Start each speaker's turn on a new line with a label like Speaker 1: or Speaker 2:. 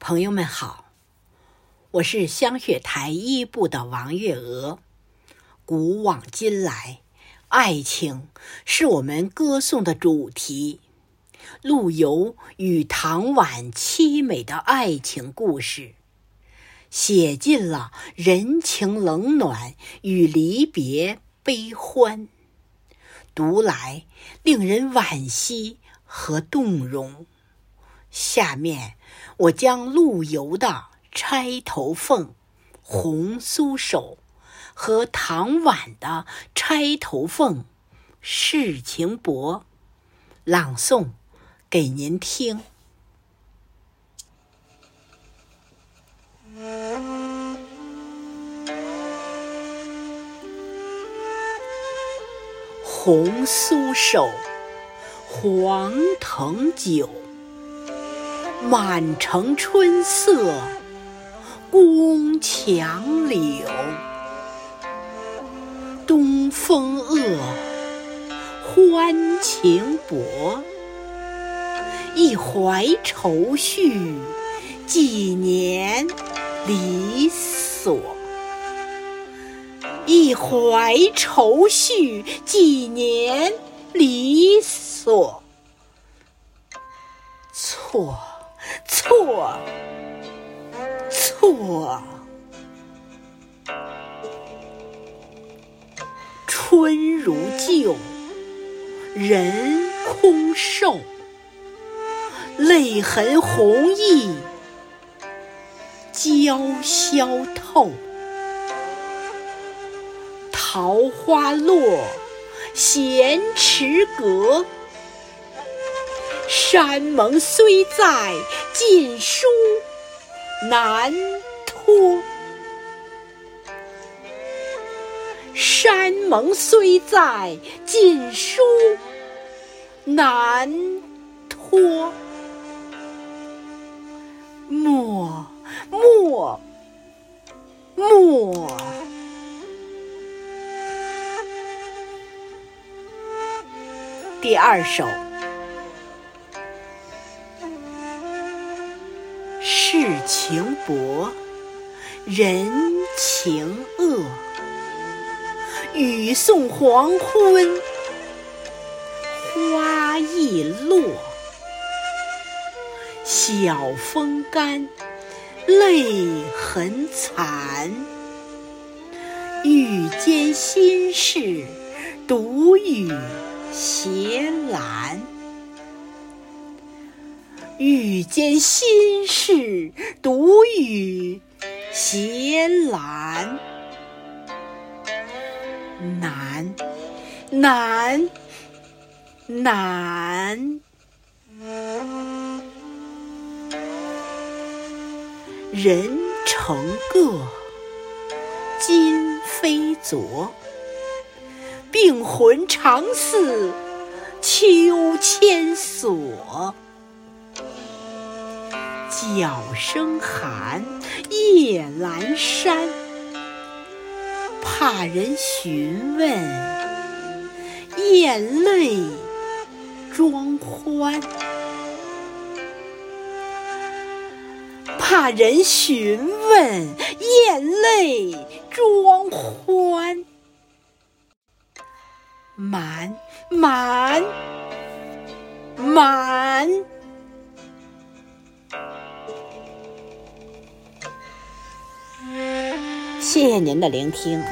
Speaker 1: 朋友们好，我是香雪台一部的王月娥。古往今来，爱情是我们歌颂的主题。陆游与唐婉凄美的爱情故事，写尽了人情冷暖与离别悲欢，读来令人惋惜和动容。下面，我将陆游的《钗头凤》《红酥手》和唐婉的《钗头凤》《世情薄》朗诵给您听。红酥手，黄藤酒。满城春色宫墙柳，东风恶，欢情薄。一怀愁绪，几年离索。一怀愁绪，几年离索。错。错，错。春如旧，人空瘦。泪痕红浥鲛绡透。桃花落，闲池阁。山盟虽在，锦书难托。山盟虽在，锦书难托。莫莫莫。第二首。情薄，人情恶。雨送黄昏，花易落。晓风干，泪痕残。欲笺心事，独语斜阑。欲笺心事，独语斜阑。难，难，难。人成各，今非昨。病魂常似秋千索。角声寒，夜阑珊。怕人询问，眼泪装欢。怕人询问，眼泪装欢。满满满。谢谢您的聆听。